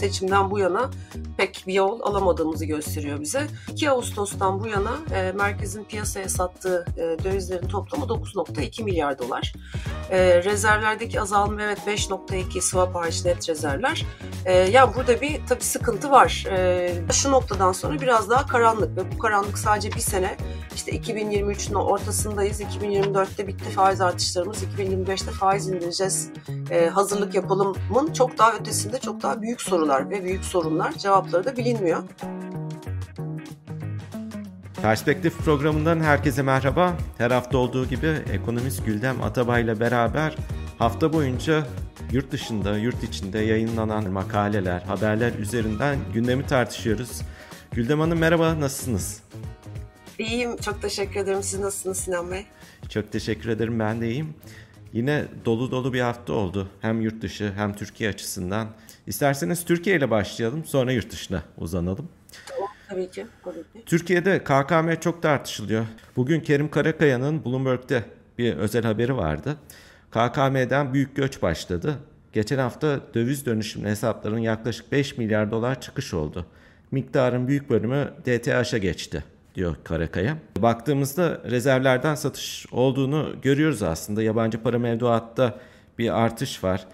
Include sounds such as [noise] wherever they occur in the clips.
seçimden bu yana pek bir yol alamadığımızı gösteriyor bize. 2 Ağustos'tan bu yana e, merkezin piyasaya sattığı e, dövizlerin toplamı 9.2 milyar dolar. E, rezervlerdeki azalma evet 5.2 swap hariç net rezervler. E, yani burada bir tabii sıkıntı var. E, şu noktadan sonra biraz daha karanlık ve bu karanlık sadece bir sene işte 2023'ün ortasındayız. 2024'te bitti faiz artışlarımız. 2025'te faiz indireceğiz. E, hazırlık yapalımın çok daha ötesinde çok daha büyük sorular ve büyük sorunlar cevapları da bilinmiyor. Perspektif programından herkese merhaba. Her hafta olduğu gibi ekonomist Güldem Atabay ile beraber hafta boyunca yurt dışında, yurt içinde yayınlanan makaleler, haberler üzerinden gündemi tartışıyoruz. Güldem Hanım merhaba, nasılsınız? İyiyim, çok teşekkür ederim. Siz nasılsınız Sinan Bey? Çok teşekkür ederim, ben de iyiyim. Yine dolu dolu bir hafta oldu. Hem yurt dışı hem Türkiye açısından. İsterseniz Türkiye ile başlayalım, sonra yurt dışına uzanalım. tabii ki. Tabii ki. Türkiye'de KKM çok tartışılıyor. Bugün Kerim Karakaya'nın Bloomberg'de bir özel haberi vardı. KKM'den büyük göç başladı. Geçen hafta döviz dönüşümlü hesapların yaklaşık 5 milyar dolar çıkış oldu. Miktarın büyük bölümü DTH'a geçti diyor Karakaya. Baktığımızda rezervlerden satış olduğunu görüyoruz aslında. Yabancı para mevduatta bir artış var.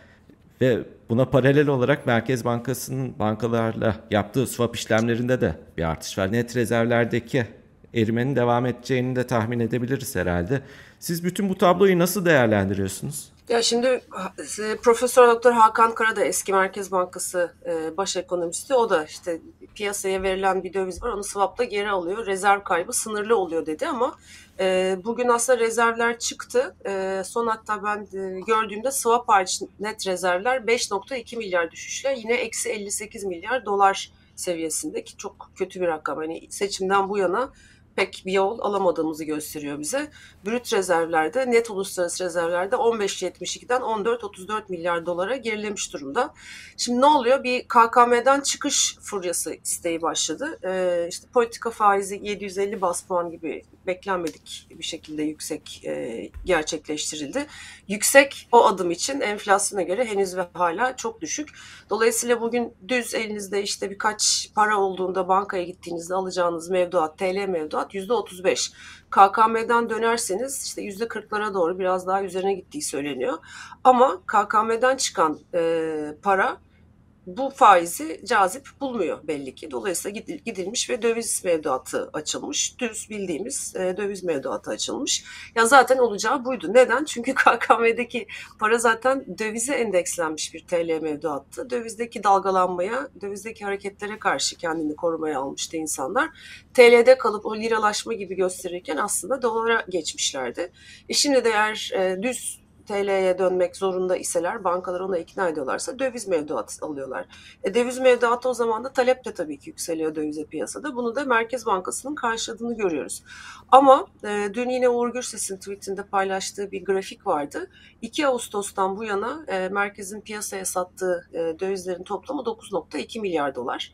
Ve buna paralel olarak Merkez Bankası'nın bankalarla yaptığı swap işlemlerinde de bir artış var. Net rezervlerdeki erimenin devam edeceğini de tahmin edebiliriz herhalde. Siz bütün bu tabloyu nasıl değerlendiriyorsunuz? Ya şimdi e, Profesör Doktor Hakan Kara da eski Merkez Bankası e, baş ekonomisti. O da işte piyasaya verilen bir döviz var onu swapla geri alıyor. Rezerv kaybı sınırlı oluyor dedi ama e, bugün aslında rezervler çıktı. Son hatta ben gördüğümde swap hariç net rezervler 5.2 milyar düşüşle yine eksi 58 milyar dolar seviyesinde ki çok kötü bir rakam. Hani seçimden bu yana pek bir yol alamadığımızı gösteriyor bize. Brüt rezervlerde, net uluslararası rezervlerde 15.72'den 14.34 milyar dolara gerilemiş durumda. Şimdi ne oluyor? Bir KKM'den çıkış furyası isteği başladı. Ee, işte politika faizi 750 bas puan gibi beklenmedik bir şekilde yüksek e, gerçekleştirildi. Yüksek o adım için enflasyona göre henüz ve hala çok düşük. Dolayısıyla bugün düz elinizde işte birkaç para olduğunda bankaya gittiğinizde alacağınız mevduat, TL mevduat %35. KKM'den dönerseniz işte %40'lara doğru biraz daha üzerine gittiği söyleniyor. Ama KKM'den çıkan e, para bu faizi cazip bulmuyor belli ki. Dolayısıyla gidilmiş ve döviz mevduatı açılmış. Düz bildiğimiz e, döviz mevduatı açılmış. Ya zaten olacağı buydu. Neden? Çünkü [laughs] KKM'deki para zaten dövize endekslenmiş bir TL mevduattı. Dövizdeki dalgalanmaya, dövizdeki hareketlere karşı kendini korumaya almıştı insanlar. TL'de kalıp o liralaşma gibi gösterirken aslında dolara geçmişlerdi. E şimdi de eğer e, düz TL'ye dönmek zorunda iseler bankalar ona ikna ediyorlarsa döviz mevduatı alıyorlar. E, döviz mevduatı o zaman da talep de tabii ki yükseliyor dövize piyasada. Bunu da Merkez Bankası'nın karşıladığını görüyoruz. Ama e, dün yine Uğur Gürses'in tweetinde paylaştığı bir grafik vardı. 2 Ağustos'tan bu yana e, merkezin piyasaya sattığı e, dövizlerin toplamı 9.2 milyar dolar.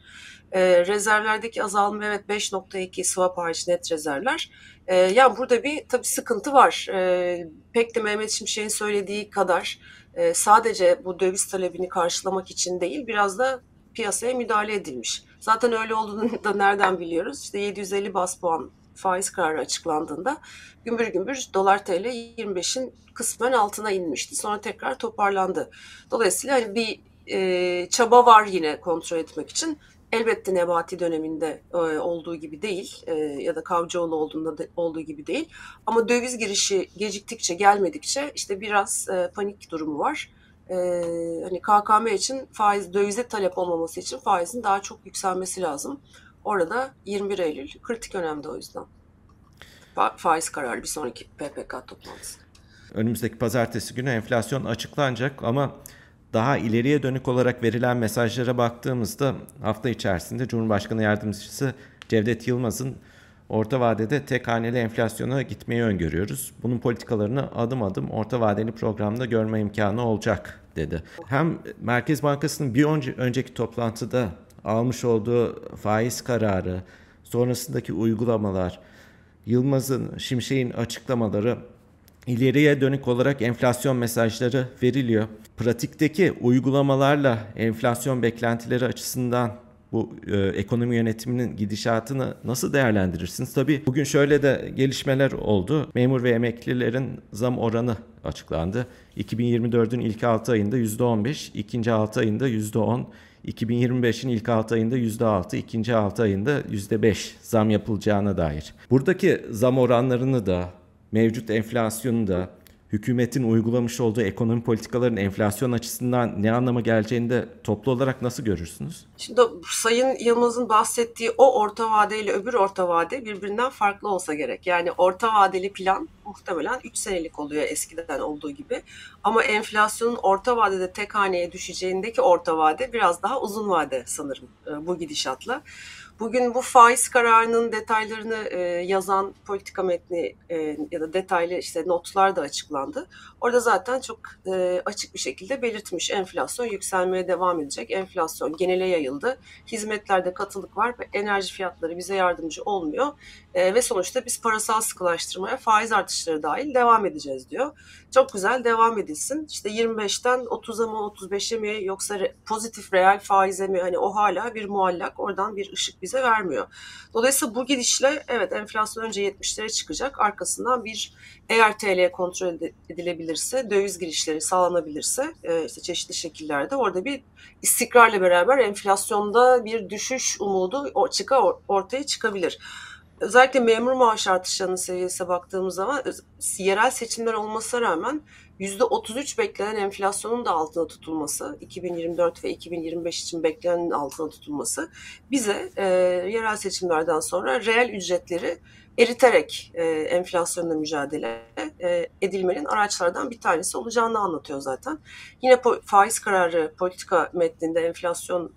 E, rezervlerdeki azalma evet 5.2 swap hariç net rezervler. E, yani burada bir tabii sıkıntı var. E, pek de Mehmet Şimşek'in söylediği kadar e, sadece bu döviz talebini karşılamak için değil biraz da piyasaya müdahale edilmiş. Zaten öyle olduğunu [laughs] da nereden biliyoruz? İşte 750 bas puan faiz kararı açıklandığında gümbür gümbür dolar TL 25'in kısmen altına inmişti. Sonra tekrar toparlandı. Dolayısıyla hani bir e, çaba var yine kontrol etmek için. Elbette Nebati döneminde e, olduğu gibi değil e, ya da Kavcıoğlu olduğunda da, olduğu gibi değil. Ama döviz girişi geciktikçe gelmedikçe işte biraz e, panik durumu var. E, hani KKM için faiz dövize talep olmaması için faizin daha çok yükselmesi lazım. Orada 21 Eylül kritik önemli o yüzden. Fa faiz kararı bir sonraki PPK toplantısı. Önümüzdeki pazartesi günü enflasyon açıklanacak ama daha ileriye dönük olarak verilen mesajlara baktığımızda hafta içerisinde Cumhurbaşkanı Yardımcısı Cevdet Yılmaz'ın orta vadede tek haneli enflasyona gitmeyi öngörüyoruz. Bunun politikalarını adım adım orta vadeli programda görme imkanı olacak dedi. Hem Merkez Bankası'nın bir önce, önceki toplantıda almış olduğu faiz kararı, sonrasındaki uygulamalar, Yılmaz'ın, Şimşek'in açıklamaları ileriye dönük olarak enflasyon mesajları veriliyor. Pratikteki uygulamalarla enflasyon beklentileri açısından bu e, ekonomi yönetiminin gidişatını nasıl değerlendirirsiniz? Tabii bugün şöyle de gelişmeler oldu. Memur ve emeklilerin zam oranı açıklandı. 2024'ün ilk 6 ayında %15, ikinci 6 ayında %10, 2025'in ilk 6 ayında %6, ikinci 6 ayında %5 zam yapılacağına dair. Buradaki zam oranlarını da mevcut enflasyonu da hükümetin uygulamış olduğu ekonomi politikaların enflasyon açısından ne anlama geleceğini de toplu olarak nasıl görürsünüz? Şimdi Sayın Yılmaz'ın bahsettiği o orta vade ile öbür orta vade birbirinden farklı olsa gerek. Yani orta vadeli plan muhtemelen 3 senelik oluyor eskiden olduğu gibi. Ama enflasyonun orta vadede tek haneye düşeceğindeki orta vade biraz daha uzun vade sanırım e, bu gidişatla. Bugün bu faiz kararının detaylarını e, yazan politika metni e, ya da detaylı işte notlar da açıklandı. Orada zaten çok e, açık bir şekilde belirtmiş enflasyon yükselmeye devam edecek. Enflasyon genele yayıldı. Hizmetlerde katılık var ve enerji fiyatları bize yardımcı olmuyor. E, ve sonuçta biz parasal sıkılaştırmaya faiz artışları dahil devam edeceğiz diyor. Çok güzel devam edilsin. İşte 25'ten 30'a mı 35'e mi yoksa re, pozitif reel faize mi hani o hala bir muallak oradan bir ışık bize vermiyor. Dolayısıyla bu gidişle evet enflasyon önce 70'lere çıkacak arkasından bir eğer TL kontrol edilebilirse döviz girişleri sağlanabilirse e, işte çeşitli şekillerde orada bir istikrarla beraber enflasyonda bir düşüş umudu çıka ortaya çıkabilir özellikle memur maaş artışlarının seviyesine baktığımız zaman yerel seçimler olmasına rağmen %33 beklenen enflasyonun da altına tutulması, 2024 ve 2025 için beklenenin altına tutulması bize e, yerel seçimlerden sonra reel ücretleri eriterek e, enflasyonla mücadele e, edilmenin araçlardan bir tanesi olacağını anlatıyor zaten. Yine faiz kararı politika metninde enflasyon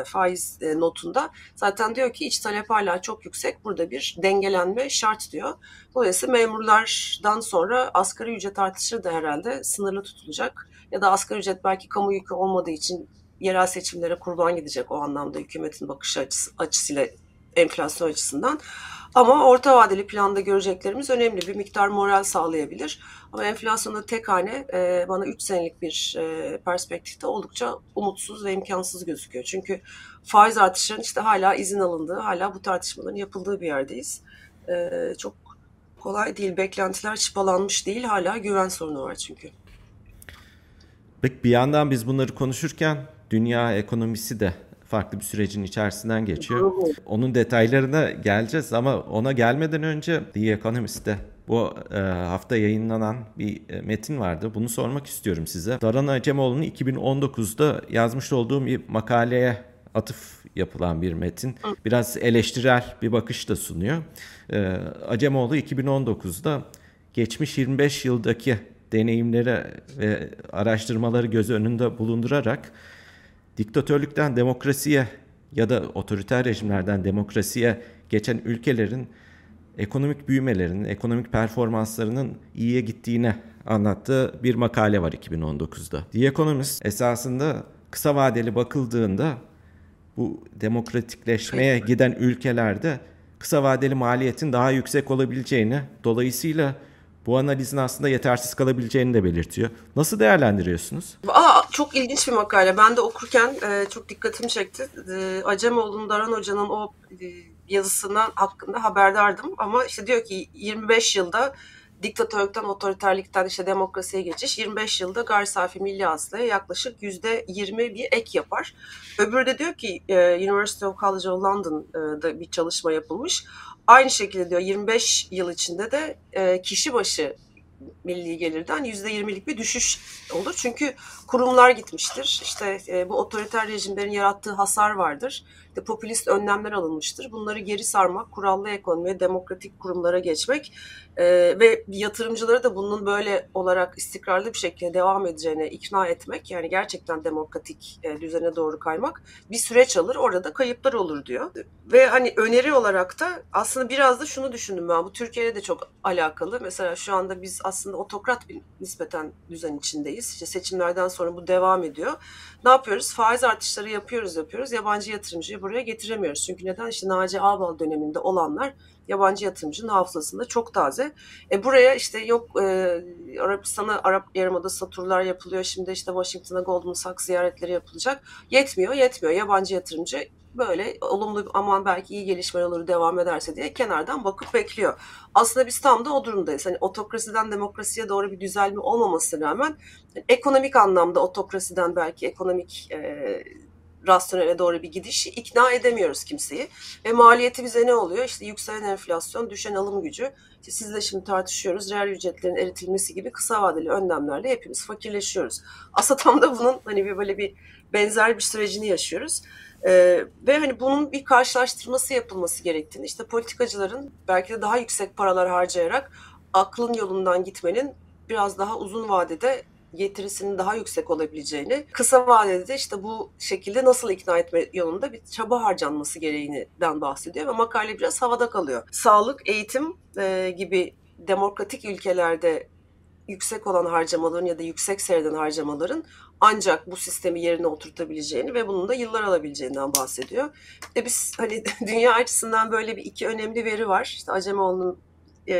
e, faiz e, notunda zaten diyor ki iç talep hala çok yüksek. Burada bir dengelenme şart diyor. Dolayısıyla memurlardan sonra asgari ücret artışı da herhalde sınırlı tutulacak. Ya da asgari ücret belki kamu yükü olmadığı için yerel seçimlere kurban gidecek o anlamda hükümetin bakış açısı, açısıyla enflasyon açısından. Ama orta vadeli planda göreceklerimiz önemli. Bir miktar moral sağlayabilir. Ama enflasyonda tek hane e, bana 3 senelik bir e, perspektifte oldukça umutsuz ve imkansız gözüküyor. Çünkü faiz artışlarının işte hala izin alındığı, hala bu tartışmaların yapıldığı bir yerdeyiz. E, çok kolay değil. Beklentiler çıpalanmış değil. Hala güven sorunu var çünkü. Peki bir yandan biz bunları konuşurken dünya ekonomisi de farklı bir sürecin içerisinden geçiyor. Onun detaylarına geleceğiz ama ona gelmeden önce The Economist'te bu e, hafta yayınlanan bir e, metin vardı. Bunu sormak istiyorum size. Daran Acemoğlu'nun 2019'da yazmış olduğum bir makaleye atıf yapılan bir metin. Biraz eleştirel bir bakış da sunuyor. E, Acemoğlu 2019'da geçmiş 25 yıldaki deneyimleri ve araştırmaları göz önünde bulundurarak diktatörlükten demokrasiye ya da otoriter rejimlerden demokrasiye geçen ülkelerin ekonomik büyümelerinin, ekonomik performanslarının iyiye gittiğine anlattığı bir makale var 2019'da. The Economist esasında kısa vadeli bakıldığında bu demokratikleşmeye giden ülkelerde kısa vadeli maliyetin daha yüksek olabileceğini, dolayısıyla bu analizin aslında yetersiz kalabileceğini de belirtiyor. Nasıl değerlendiriyorsunuz? Aa, çok ilginç bir makale. Ben de okurken e, çok dikkatimi çekti. E, Acemoğlu'nun Daran Hoca'nın o e, yazısından hakkında haberdardım. Ama işte diyor ki 25 yılda diktatörlükten, otoriterlikten işte demokrasiye geçiş 25 yılda gayri safi milli hasılaya yaklaşık %20 bir ek yapar. Öbürü de diyor ki e, University of College of London'da bir çalışma yapılmış. Aynı şekilde diyor 25 yıl içinde de e, kişi başı milli gelirden %20'lik bir düşüş olur. Çünkü kurumlar gitmiştir. İşte e, bu otoriter rejimlerin yarattığı hasar vardır. İşte popülist önlemler alınmıştır. Bunları geri sarmak, kurallı ekonomiye, demokratik kurumlara geçmek e, ve yatırımcıları da bunun böyle olarak istikrarlı bir şekilde devam edeceğine ikna etmek, yani gerçekten demokratik e, düzene doğru kaymak bir süreç alır. Orada da kayıplar olur diyor. Ve hani öneri olarak da aslında biraz da şunu düşündüm ben. Bu Türkiye'de de çok alakalı. Mesela şu anda biz aslında otokrat bir nispeten düzen içindeyiz. İşte seçimlerden sonra bu devam ediyor. Ne yapıyoruz? Faiz artışları yapıyoruz yapıyoruz. Yabancı yatırımcıyı buraya getiremiyoruz. Çünkü neden? İşte Naci Ağbal döneminde olanlar yabancı yatırımcının hafızasında çok taze. E buraya işte yok e, Arapistan'a Arap Yarımadası'na turlar yapılıyor. Şimdi işte Washington'a Goldman Sachs ziyaretleri yapılacak. Yetmiyor, yetmiyor. Yabancı yatırımcı böyle olumlu aman belki iyi gelişmeler olur devam ederse diye kenardan bakıp bekliyor. Aslında biz tam da o durumdayız. Hani otokrasiden demokrasiye doğru bir düzelme olmamasına rağmen ekonomik anlamda otokrasiden belki ekonomik e, rasyonele doğru bir gidişi ikna edemiyoruz kimseyi. Ve maliyeti bize ne oluyor? İşte yükselen enflasyon, düşen alım gücü. İşte sizle şimdi tartışıyoruz. Reel ücretlerin eritilmesi gibi kısa vadeli önlemlerle hepimiz fakirleşiyoruz. Aslında tam da bunun hani bir böyle bir benzer bir sürecini yaşıyoruz. Ee, ve hani bunun bir karşılaştırması yapılması gerektiğini, işte politikacıların belki de daha yüksek paralar harcayarak aklın yolundan gitmenin biraz daha uzun vadede getirisinin daha yüksek olabileceğini, kısa vadede de işte bu şekilde nasıl ikna etme yolunda bir çaba harcanması gereğinden bahsediyor ve makale biraz havada kalıyor. Sağlık, eğitim e, gibi demokratik ülkelerde yüksek olan harcamaların ya da yüksek seyreden harcamaların ancak bu sistemi yerine oturtabileceğini ve bunun da yıllar alabileceğinden bahsediyor. E biz hani [laughs] dünya açısından böyle bir iki önemli veri var. İşte Acemoğlu'nun e,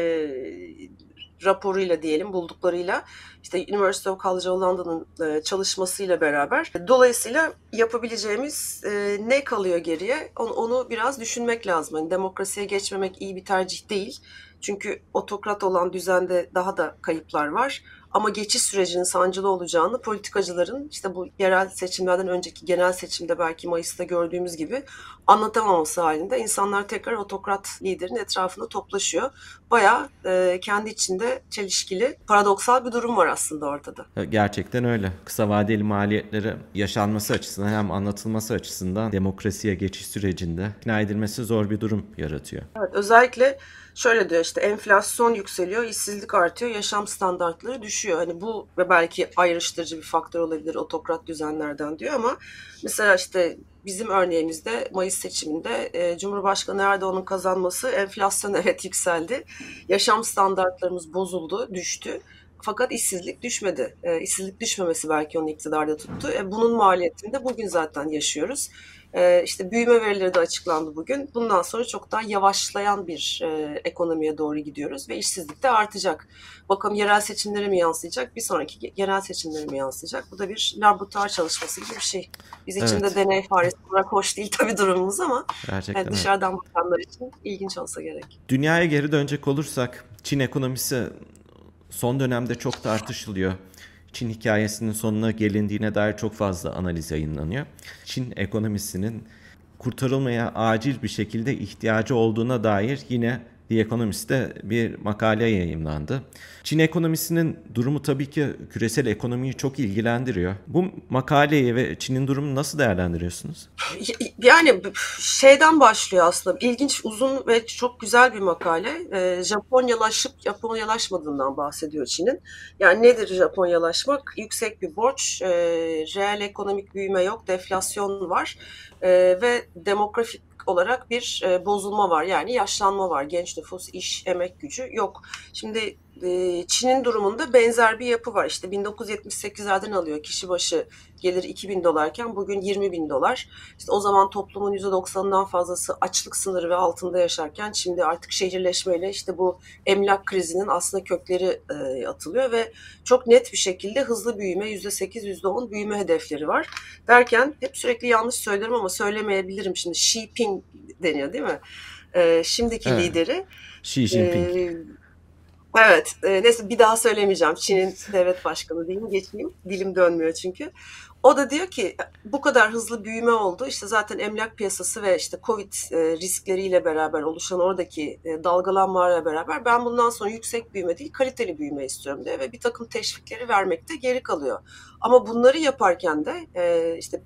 raporuyla diyelim bulduklarıyla işte University of College of London'ın e, çalışmasıyla beraber dolayısıyla yapabileceğimiz e, ne kalıyor geriye onu, biraz düşünmek lazım. Yani demokrasiye geçmemek iyi bir tercih değil. Çünkü otokrat olan düzende daha da kayıplar var. Ama geçiş sürecinin sancılı olacağını politikacıların işte bu yerel seçimlerden önceki genel seçimde belki Mayıs'ta gördüğümüz gibi anlatamaması halinde insanlar tekrar otokrat liderin etrafında toplaşıyor. Baya e, kendi içinde çelişkili, paradoksal bir durum var aslında ortada. Gerçekten öyle. Kısa vadeli maliyetleri yaşanması açısından hem anlatılması açısından demokrasiye geçiş sürecinde ikna edilmesi zor bir durum yaratıyor. Evet, özellikle şöyle diyor işte enflasyon yükseliyor, işsizlik artıyor, yaşam standartları düşüyor. Hani bu ve belki ayrıştırıcı bir faktör olabilir otokrat düzenlerden diyor ama mesela işte bizim örneğimizde Mayıs seçiminde e, Cumhurbaşkanı Erdoğan'ın kazanması enflasyon [laughs] evet yükseldi. Yaşam standartlarımız bozuldu, düştü. Fakat işsizlik düşmedi. E, işsizlik düşmemesi belki onu iktidarda tuttu. E, bunun maliyetini de bugün zaten yaşıyoruz. E, işte büyüme verileri de açıklandı bugün. Bundan sonra çok daha yavaşlayan bir e, ekonomiye doğru gidiyoruz ve işsizlik de artacak. Bakalım yerel seçimlere mi yansıyacak, bir sonraki genel seçimlere mi yansıyacak? Bu da bir laboratuvar çalışması gibi bir şey. Biz için evet. de deney faresi olarak hoş değil tabii durumumuz ama Gerçekten yani dışarıdan evet. bakanlar için ilginç olsa gerek. Dünyaya geri dönecek olursak Çin ekonomisi son dönemde çok tartışılıyor. Çin hikayesinin sonuna gelindiğine dair çok fazla analiz yayınlanıyor. Çin ekonomisinin kurtarılmaya acil bir şekilde ihtiyacı olduğuna dair yine The Economist'te bir makale yayınlandı. Çin ekonomisinin durumu tabii ki küresel ekonomiyi çok ilgilendiriyor. Bu makaleyi ve Çin'in durumunu nasıl değerlendiriyorsunuz? Yani şeyden başlıyor aslında. İlginç, uzun ve çok güzel bir makale. Ee, Japonyalaşıp Japonyalaşmadığından bahsediyor Çin'in. Yani nedir Japonyalaşmak? Yüksek bir borç, e, reel ekonomik büyüme yok, deflasyon var e, ve demografik olarak bir e, bozulma var. Yani yaşlanma var. Genç nüfus, iş, emek gücü yok. Şimdi Çin'in durumunda benzer bir yapı var. İşte 1978'lerden alıyor kişi başı gelir 2000 dolarken bugün 20 bin dolar. İşte o zaman toplumun %90'ından fazlası açlık sınırı ve altında yaşarken şimdi artık şehirleşmeyle işte bu emlak krizinin aslında kökleri e, atılıyor ve çok net bir şekilde hızlı büyüme %8 %10 büyüme hedefleri var. Derken hep sürekli yanlış söylerim ama söylemeyebilirim şimdi Xi Jinping deniyor değil mi? E, şimdiki evet. lideri. Xi Jinping. E, Evet, e, neyse bir daha söylemeyeceğim. Çin'in devlet başkanı diyeyim, geçmeyeyim. Dilim dönmüyor çünkü. O da diyor ki bu kadar hızlı büyüme oldu. İşte zaten emlak piyasası ve işte Covid e, riskleriyle beraber oluşan oradaki e, dalgalanmalarla beraber ben bundan sonra yüksek büyüme değil kaliteli büyüme istiyorum diyor ve bir takım teşvikleri vermekte geri kalıyor. Ama bunları yaparken de e, işte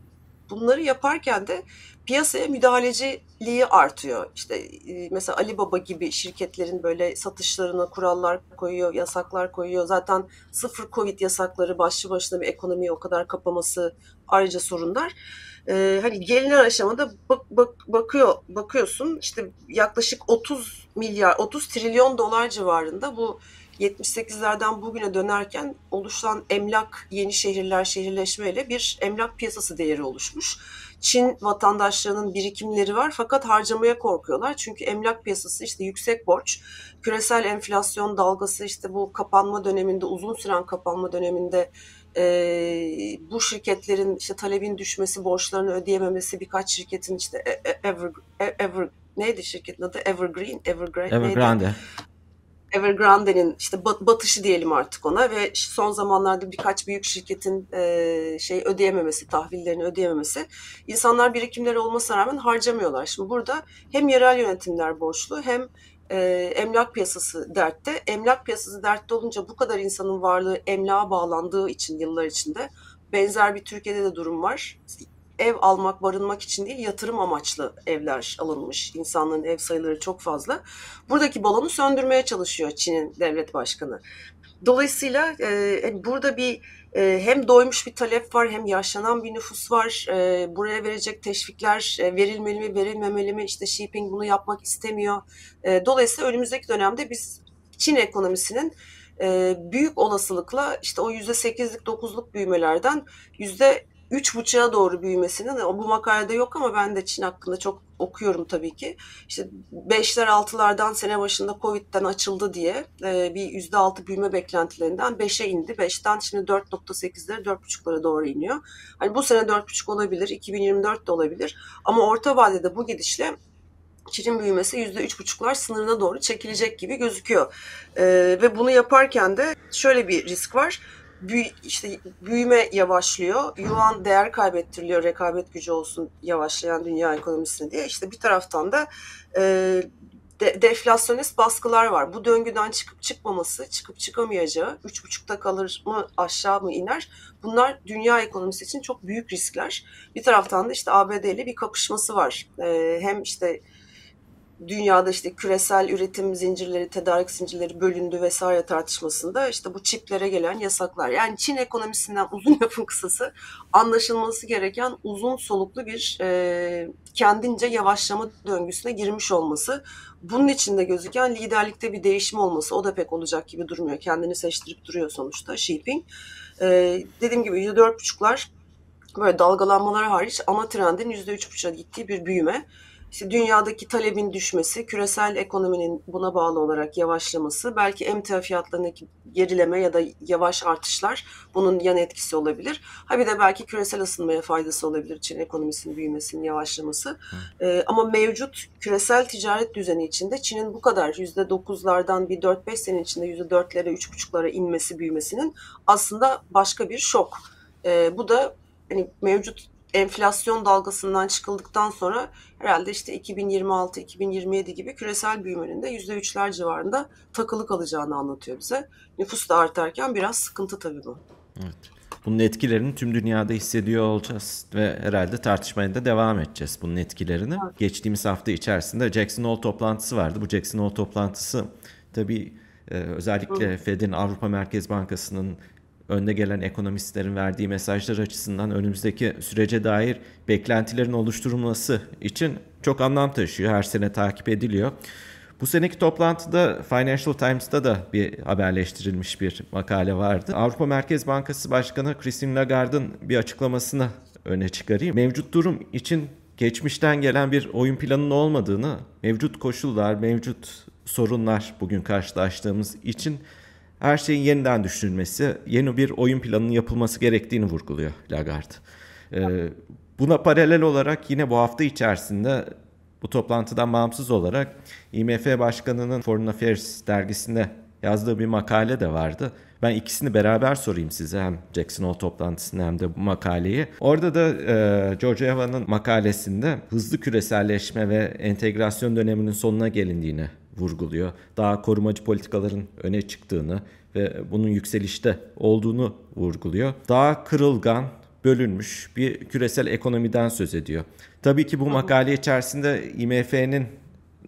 bunları yaparken de piyasaya müdahaleciliği artıyor. İşte e, mesela Alibaba gibi şirketlerin böyle satışlarına kurallar koyuyor, yasaklar koyuyor. Zaten sıfır Covid yasakları başlı başına bir ekonomiyi o kadar kapaması ayrıca sorunlar. Ee, hani gelinen aşamada bak, bak, bakıyor bakıyorsun işte yaklaşık 30 milyar 30 trilyon dolar civarında bu 78'lerden bugüne dönerken oluşan emlak yeni şehirler şehirleşmeyle bir emlak piyasası değeri oluşmuş. Çin vatandaşlarının birikimleri var fakat harcamaya korkuyorlar. Çünkü emlak piyasası işte yüksek borç, küresel enflasyon dalgası işte bu kapanma döneminde uzun süren kapanma döneminde e, bu şirketlerin işte talebin düşmesi, borçlarını ödeyememesi, birkaç şirketin işte e, e, Ever, Ever neydi şirketin adı? Evergreen, Evergrande. Evergrande. Neydi? Evergrande'nin işte batışı diyelim artık ona ve son zamanlarda birkaç büyük şirketin e, şey ödeyememesi, tahvillerini ödeyememesi insanlar birikimleri olmasına rağmen harcamıyorlar. Şimdi burada hem yerel yönetimler borçlu hem e, emlak piyasası dertte. Emlak piyasası dertte olunca bu kadar insanın varlığı emlağa bağlandığı için yıllar içinde benzer bir Türkiye'de de durum var ev almak, barınmak için değil yatırım amaçlı evler alınmış. İnsanların ev sayıları çok fazla. Buradaki balonu söndürmeye çalışıyor Çin'in devlet başkanı. Dolayısıyla e, burada bir e, hem doymuş bir talep var hem yaşlanan bir nüfus var. E, buraya verecek teşvikler e, verilmeli mi verilmemeli mi? İşte Shipping bunu yapmak istemiyor. E, dolayısıyla önümüzdeki dönemde biz Çin ekonomisinin e, büyük olasılıkla işte o yüzde sekizlik dokuzluk büyümelerden yüzde üç buçuğa doğru büyümesinin bu makalede yok ama ben de Çin hakkında çok okuyorum tabii ki. İşte beşler altılardan sene başında Covid'den açıldı diye e, bir yüzde altı büyüme beklentilerinden beşe indi. Beşten şimdi 4.8'lere 4.5'lara doğru iniyor. Hani bu sene 4.5 olabilir, 2024 de olabilir. Ama orta vadede bu gidişle Çin'in büyümesi yüzde üç buçuklar sınırına doğru çekilecek gibi gözüküyor. Ee, ve bunu yaparken de şöyle bir risk var büyü, işte büyüme yavaşlıyor. Yuan değer kaybettiriliyor rekabet gücü olsun yavaşlayan dünya ekonomisine diye. İşte bir taraftan da e, de, deflasyonist baskılar var. Bu döngüden çıkıp çıkmaması, çıkıp çıkamayacağı, üç buçukta kalır mı aşağı mı iner? Bunlar dünya ekonomisi için çok büyük riskler. Bir taraftan da işte ABD ile bir kapışması var. E, hem işte dünyada işte küresel üretim zincirleri, tedarik zincirleri bölündü vesaire tartışmasında işte bu çiplere gelen yasaklar. Yani Çin ekonomisinden [laughs] uzun lafın kısası anlaşılması gereken uzun soluklu bir e, kendince yavaşlama döngüsüne girmiş olması. Bunun içinde gözüken liderlikte bir değişim olması o da pek olacak gibi durmuyor. Kendini seçtirip duruyor sonuçta Xi Jinping. E, dediğim gibi %4,5'lar böyle dalgalanmalar hariç ana trendin %3,5'a gittiği bir büyüme işte dünyadaki talebin düşmesi, küresel ekonominin buna bağlı olarak yavaşlaması, belki emtia fiyatlarındaki gerileme ya da yavaş artışlar bunun yan etkisi olabilir. Ha bir de belki küresel ısınmaya faydası olabilir Çin ekonomisinin büyümesinin yavaşlaması. Ee, ama mevcut küresel ticaret düzeni içinde Çin'in bu kadar %9'lardan bir 4-5 sene içinde %4'lere, 3,5'lara inmesi büyümesinin aslında başka bir şok. Ee, bu da hani mevcut enflasyon dalgasından çıkıldıktan sonra herhalde işte 2026-2027 gibi küresel büyümenin de %3'ler civarında takılı kalacağını anlatıyor bize. Nüfus da artarken biraz sıkıntı tabii bu. Evet. Bunun etkilerini tüm dünyada hissediyor olacağız ve herhalde tartışmaya da devam edeceğiz bunun etkilerini. Evet. Geçtiğimiz hafta içerisinde Jackson Hole toplantısı vardı. Bu Jackson Hole toplantısı tabii e, özellikle Fed'in Avrupa Merkez Bankası'nın önde gelen ekonomistlerin verdiği mesajlar açısından önümüzdeki sürece dair beklentilerin oluşturulması için çok anlam taşıyor. Her sene takip ediliyor. Bu seneki toplantıda Financial Times'ta da bir haberleştirilmiş bir makale vardı. Avrupa Merkez Bankası Başkanı Christine Lagarde'ın bir açıklamasını öne çıkarayım. Mevcut durum için geçmişten gelen bir oyun planının olmadığını, mevcut koşullar, mevcut sorunlar bugün karşılaştığımız için her şeyin yeniden düşünülmesi, yeni bir oyun planının yapılması gerektiğini vurguluyor Lagarde. Ee, buna paralel olarak yine bu hafta içerisinde bu toplantıdan bağımsız olarak IMF Başkanı'nın Foreign Affairs dergisinde yazdığı bir makale de vardı. Ben ikisini beraber sorayım size hem Jackson Hole toplantısını hem de bu makaleyi. Orada da e, George Eva'nın makalesinde hızlı küreselleşme ve entegrasyon döneminin sonuna gelindiğini vurguluyor. Daha korumacı politikaların öne çıktığını ve bunun yükselişte olduğunu vurguluyor. Daha kırılgan, bölünmüş bir küresel ekonomiden söz ediyor. Tabii ki bu makale içerisinde IMF'nin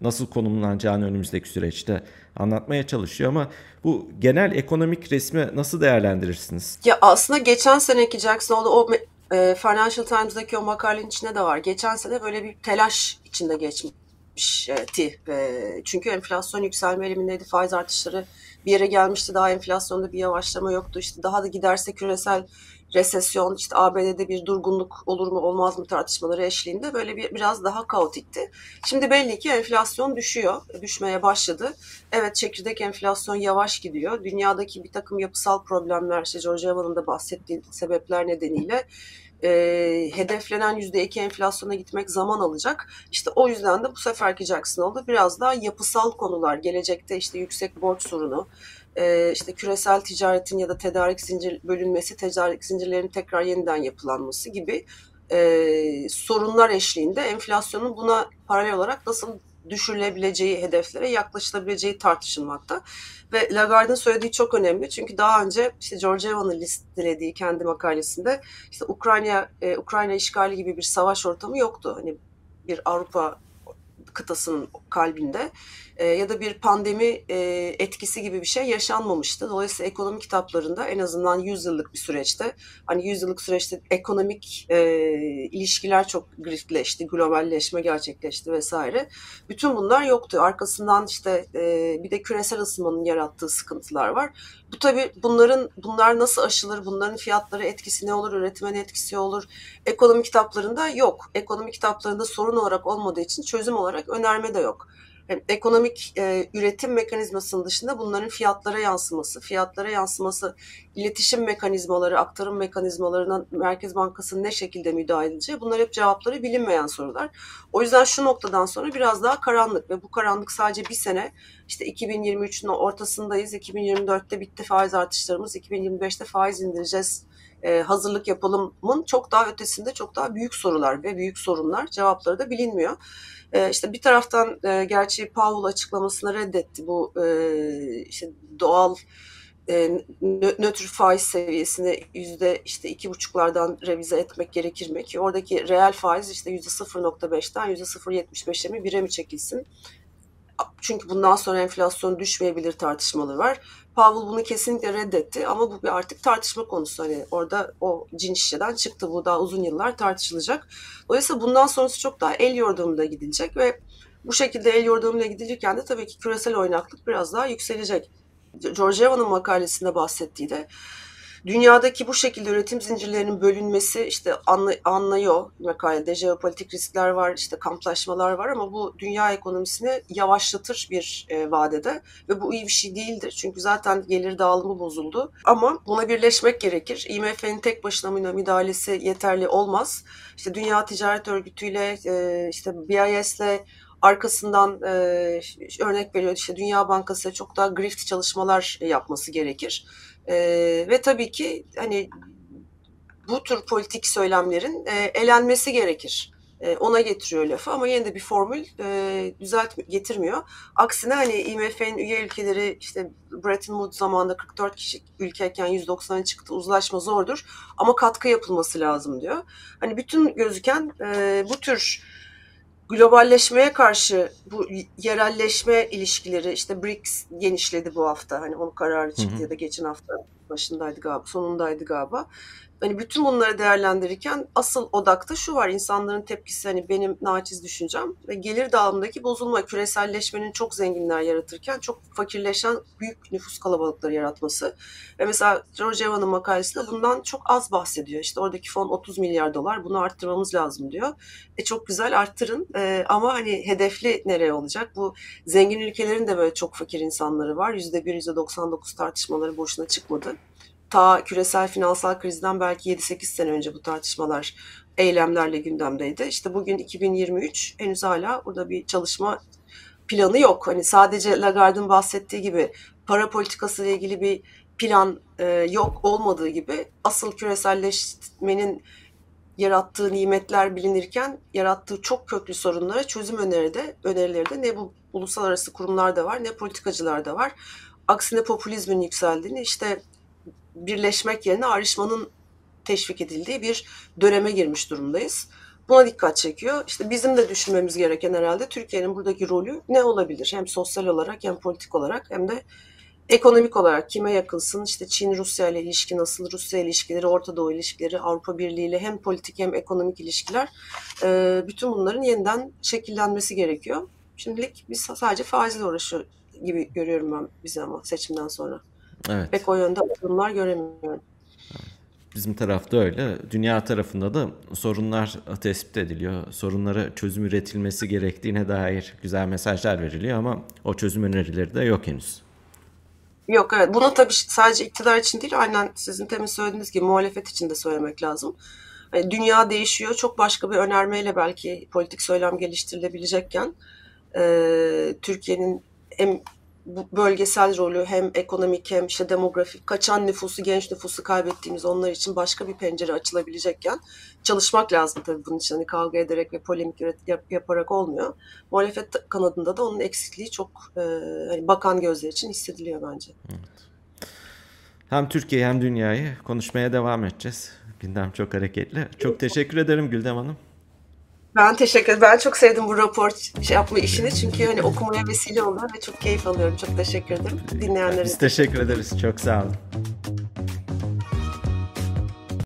nasıl konumlanacağını önümüzdeki süreçte anlatmaya çalışıyor ama bu genel ekonomik resmi nasıl değerlendirirsiniz? Ya aslında geçen seneki Jackson o e, Financial Times'daki o makalenin içinde de var. Geçen sene böyle bir telaş içinde geçmiş etmişti. Çünkü enflasyon yükselme eğilimindeydi, faiz artışları bir yere gelmişti daha enflasyonda bir yavaşlama yoktu. İşte daha da giderse küresel resesyon, işte ABD'de bir durgunluk olur mu olmaz mı tartışmaları eşliğinde böyle bir biraz daha kaotikti. Şimdi belli ki enflasyon düşüyor, düşmeye başladı. Evet çekirdek enflasyon yavaş gidiyor. Dünyadaki bir takım yapısal problemler, işte George Evan'ın da bahsettiği sebepler nedeniyle e, hedeflenen %2 enflasyona gitmek zaman alacak. İşte o yüzden de bu seferki Jackson oldu. Biraz daha yapısal konular, gelecekte işte yüksek borç sorunu, e, işte küresel ticaretin ya da tedarik zincir bölünmesi, tedarik zincirlerinin tekrar yeniden yapılanması gibi e, sorunlar eşliğinde enflasyonun buna paralel olarak nasıl düşürülebileceği hedeflere yaklaşılabileceği tartışılmakta. Ve Lagarde'ın söylediği çok önemli. Çünkü daha önce işte George Evan'ın listelediği kendi makalesinde işte Ukrayna e, Ukrayna işgali gibi bir savaş ortamı yoktu. Hani bir Avrupa kıtasının kalbinde e, ya da bir pandemi e, etkisi gibi bir şey yaşanmamıştı. Dolayısıyla ekonomi kitaplarında en azından 100 yıllık bir süreçte hani 100 yıllık süreçte ekonomik e, ilişkiler çok griftleşti, globalleşme gerçekleşti vesaire. Bütün bunlar yoktu. Arkasından işte bir de küresel ısınmanın yarattığı sıkıntılar var. Bu tabii bunların bunlar nasıl aşılır, bunların fiyatları etkisi ne olur, üretime ne etkisi olur? Ekonomi kitaplarında yok. Ekonomi kitaplarında sorun olarak olmadığı için çözüm olarak önerme de yok. Ekonomik e, üretim mekanizmasının dışında bunların fiyatlara yansıması, fiyatlara yansıması, iletişim mekanizmaları, aktarım mekanizmalarına Merkez Bankası'nın ne şekilde müdahale edeceği bunlar hep cevapları bilinmeyen sorular. O yüzden şu noktadan sonra biraz daha karanlık ve bu karanlık sadece bir sene işte 2023'ün ortasındayız. 2024'te bitti faiz artışlarımız. 2025'te faiz indireceğiz. E, hazırlık yapalımın çok daha ötesinde çok daha büyük sorular ve büyük sorunlar cevapları da bilinmiyor. E, işte bir taraftan e, gerçi Powell açıklamasını reddetti bu e, işte doğal nötr faiz seviyesini yüzde işte iki buçuklardan revize etmek gerekir mi ki oradaki reel faiz işte yüzde 0.5'ten yüzde 0.75'e mi bire mi çekilsin? Çünkü bundan sonra enflasyon düşmeyebilir tartışmaları var. Powell bunu kesinlikle reddetti ama bu bir artık tartışma konusu. Hani orada o cin şişeden çıktı. Bu daha uzun yıllar tartışılacak. Dolayısıyla bundan sonrası çok daha el yordamında gidilecek ve bu şekilde el yordamıyla gidilirken de tabii ki küresel oynaklık biraz daha yükselecek. George Evan'ın makalesinde bahsettiği de dünyadaki bu şekilde üretim zincirlerinin bölünmesi işte anlıyor makalede jeopolitik riskler var işte kamplaşmalar var ama bu dünya ekonomisini yavaşlatır bir e, vadede ve bu iyi bir şey değildir çünkü zaten gelir dağılımı bozuldu ama buna birleşmek gerekir. IMF'nin tek başına müdahalesi yeterli olmaz. İşte Dünya Ticaret Örgütü ile e, işte BIS'le arkasından e, örnek veriyor işte Dünya Bankası çok daha grift çalışmalar yapması gerekir. E, ve tabii ki hani bu tür politik söylemlerin e, elenmesi gerekir. E, ona getiriyor lafı ama yine de bir formül e, düzelt getirmiyor. Aksine hani IMF'nin üye ülkeleri işte Bretton Woods zamanında 44 kişi ülkeyken 190'a çıktı uzlaşma zordur ama katkı yapılması lazım diyor. Hani bütün gözüken e, bu tür globalleşmeye karşı bu yerelleşme ilişkileri işte BRICS genişledi bu hafta. Hani onun kararı çıktı hı hı. ya da geçen hafta başındaydı galiba, sonundaydı galiba hani bütün bunları değerlendirirken asıl odakta şu var insanların tepkisi hani benim naçiz düşüncem ve gelir dağılımındaki bozulma küreselleşmenin çok zenginler yaratırken çok fakirleşen büyük nüfus kalabalıkları yaratması ve mesela George Evan'ın makalesinde bundan çok az bahsediyor. İşte oradaki fon 30 milyar dolar bunu arttırmamız lazım diyor. E çok güzel arttırın. E, ama hani hedefli nereye olacak? Bu zengin ülkelerin de böyle çok fakir insanları var. %1 %99 tartışmaları boşuna çıkmadı ta küresel finansal krizden belki 7-8 sene önce bu tartışmalar eylemlerle gündemdeydi. İşte bugün 2023 henüz hala burada bir çalışma planı yok. Hani sadece Lagarde'ın bahsettiği gibi para politikası ile ilgili bir plan e, yok olmadığı gibi asıl küreselleşmenin yarattığı nimetler bilinirken yarattığı çok köklü sorunlara çözüm öneri de, önerileri de ne bu uluslararası kurumlarda var ne politikacılar da var. Aksine popülizmin yükseldiğini işte birleşmek yerine ayrışmanın teşvik edildiği bir döneme girmiş durumdayız. Buna dikkat çekiyor. İşte bizim de düşünmemiz gereken herhalde Türkiye'nin buradaki rolü ne olabilir? Hem sosyal olarak hem politik olarak hem de ekonomik olarak kime yakınsın? İşte Çin Rusya ile ilişki nasıl? Rusya ilişkileri, Orta Doğu ilişkileri, Avrupa Birliği ile hem politik hem ekonomik ilişkiler bütün bunların yeniden şekillenmesi gerekiyor. Şimdilik biz sadece faizle uğraşıyor, gibi görüyorum ben bizi ama seçimden sonra. Evet. Pek o yönde adımlar göremiyorum. Bizim tarafta öyle. Dünya tarafında da sorunlar tespit ediliyor. Sorunlara çözüm üretilmesi gerektiğine dair güzel mesajlar veriliyor ama o çözüm önerileri de yok henüz. Yok evet. Bunu tabii sadece iktidar için değil, aynen sizin temin söylediğiniz gibi muhalefet için de söylemek lazım. Yani dünya değişiyor. Çok başka bir önermeyle belki politik söylem geliştirilebilecekken e, Türkiye'nin hem bölgesel rolü hem ekonomik hem işte demografik kaçan nüfusu genç nüfusu kaybettiğimiz onlar için başka bir pencere açılabilecekken çalışmak lazım tabii bunun için hani kavga ederek ve polemik yap, yaparak olmuyor. Muhalefet kanadında da onun eksikliği çok e, hani bakan gözler için hissediliyor bence. Evet. Hem Türkiye hem dünyayı konuşmaya devam edeceğiz. Gündem çok hareketli. Çok teşekkür ederim Güldem Hanım. Ben teşekkür ederim. Ben çok sevdim bu rapor şey yapma işini. Çünkü hani okumaya vesile oluyor ve çok keyif alıyorum. Çok teşekkür ederim. Dinleyenlere. Biz teşekkür ederiz. Çok sağ olun.